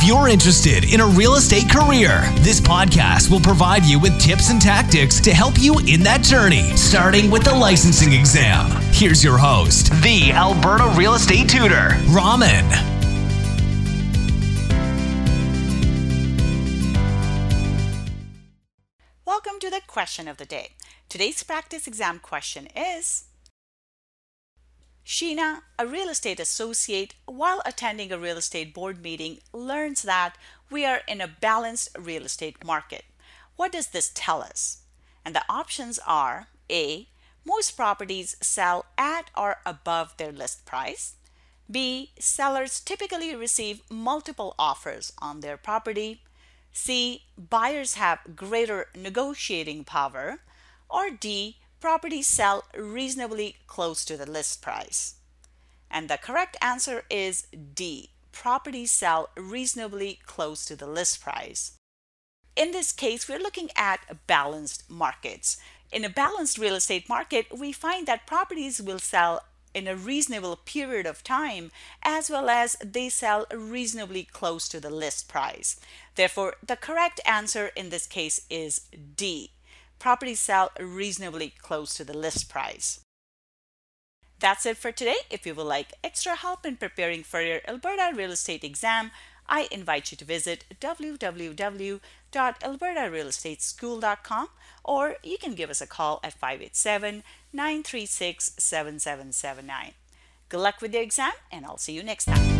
If you're interested in a real estate career, this podcast will provide you with tips and tactics to help you in that journey, starting with the licensing exam. Here's your host, the Alberta Real Estate Tutor, Raman. Welcome to the question of the day. Today's practice exam question is Sheena, a real estate associate, while attending a real estate board meeting, learns that we are in a balanced real estate market. What does this tell us? And the options are A. Most properties sell at or above their list price. B. Sellers typically receive multiple offers on their property. C. Buyers have greater negotiating power. Or D properties sell reasonably close to the list price? And the correct answer is D. Properties sell reasonably close to the list price. In this case, we're looking at balanced markets. In a balanced real estate market, we find that properties will sell in a reasonable period of time as well as they sell reasonably close to the list price. Therefore, the correct answer in this case is D properties sell reasonably close to the list price. That's it for today. If you would like extra help in preparing for your Alberta real estate exam, I invite you to visit www.albertarealestateschool.com or you can give us a call at 587 936 7779. Good luck with your exam, and I'll see you next time.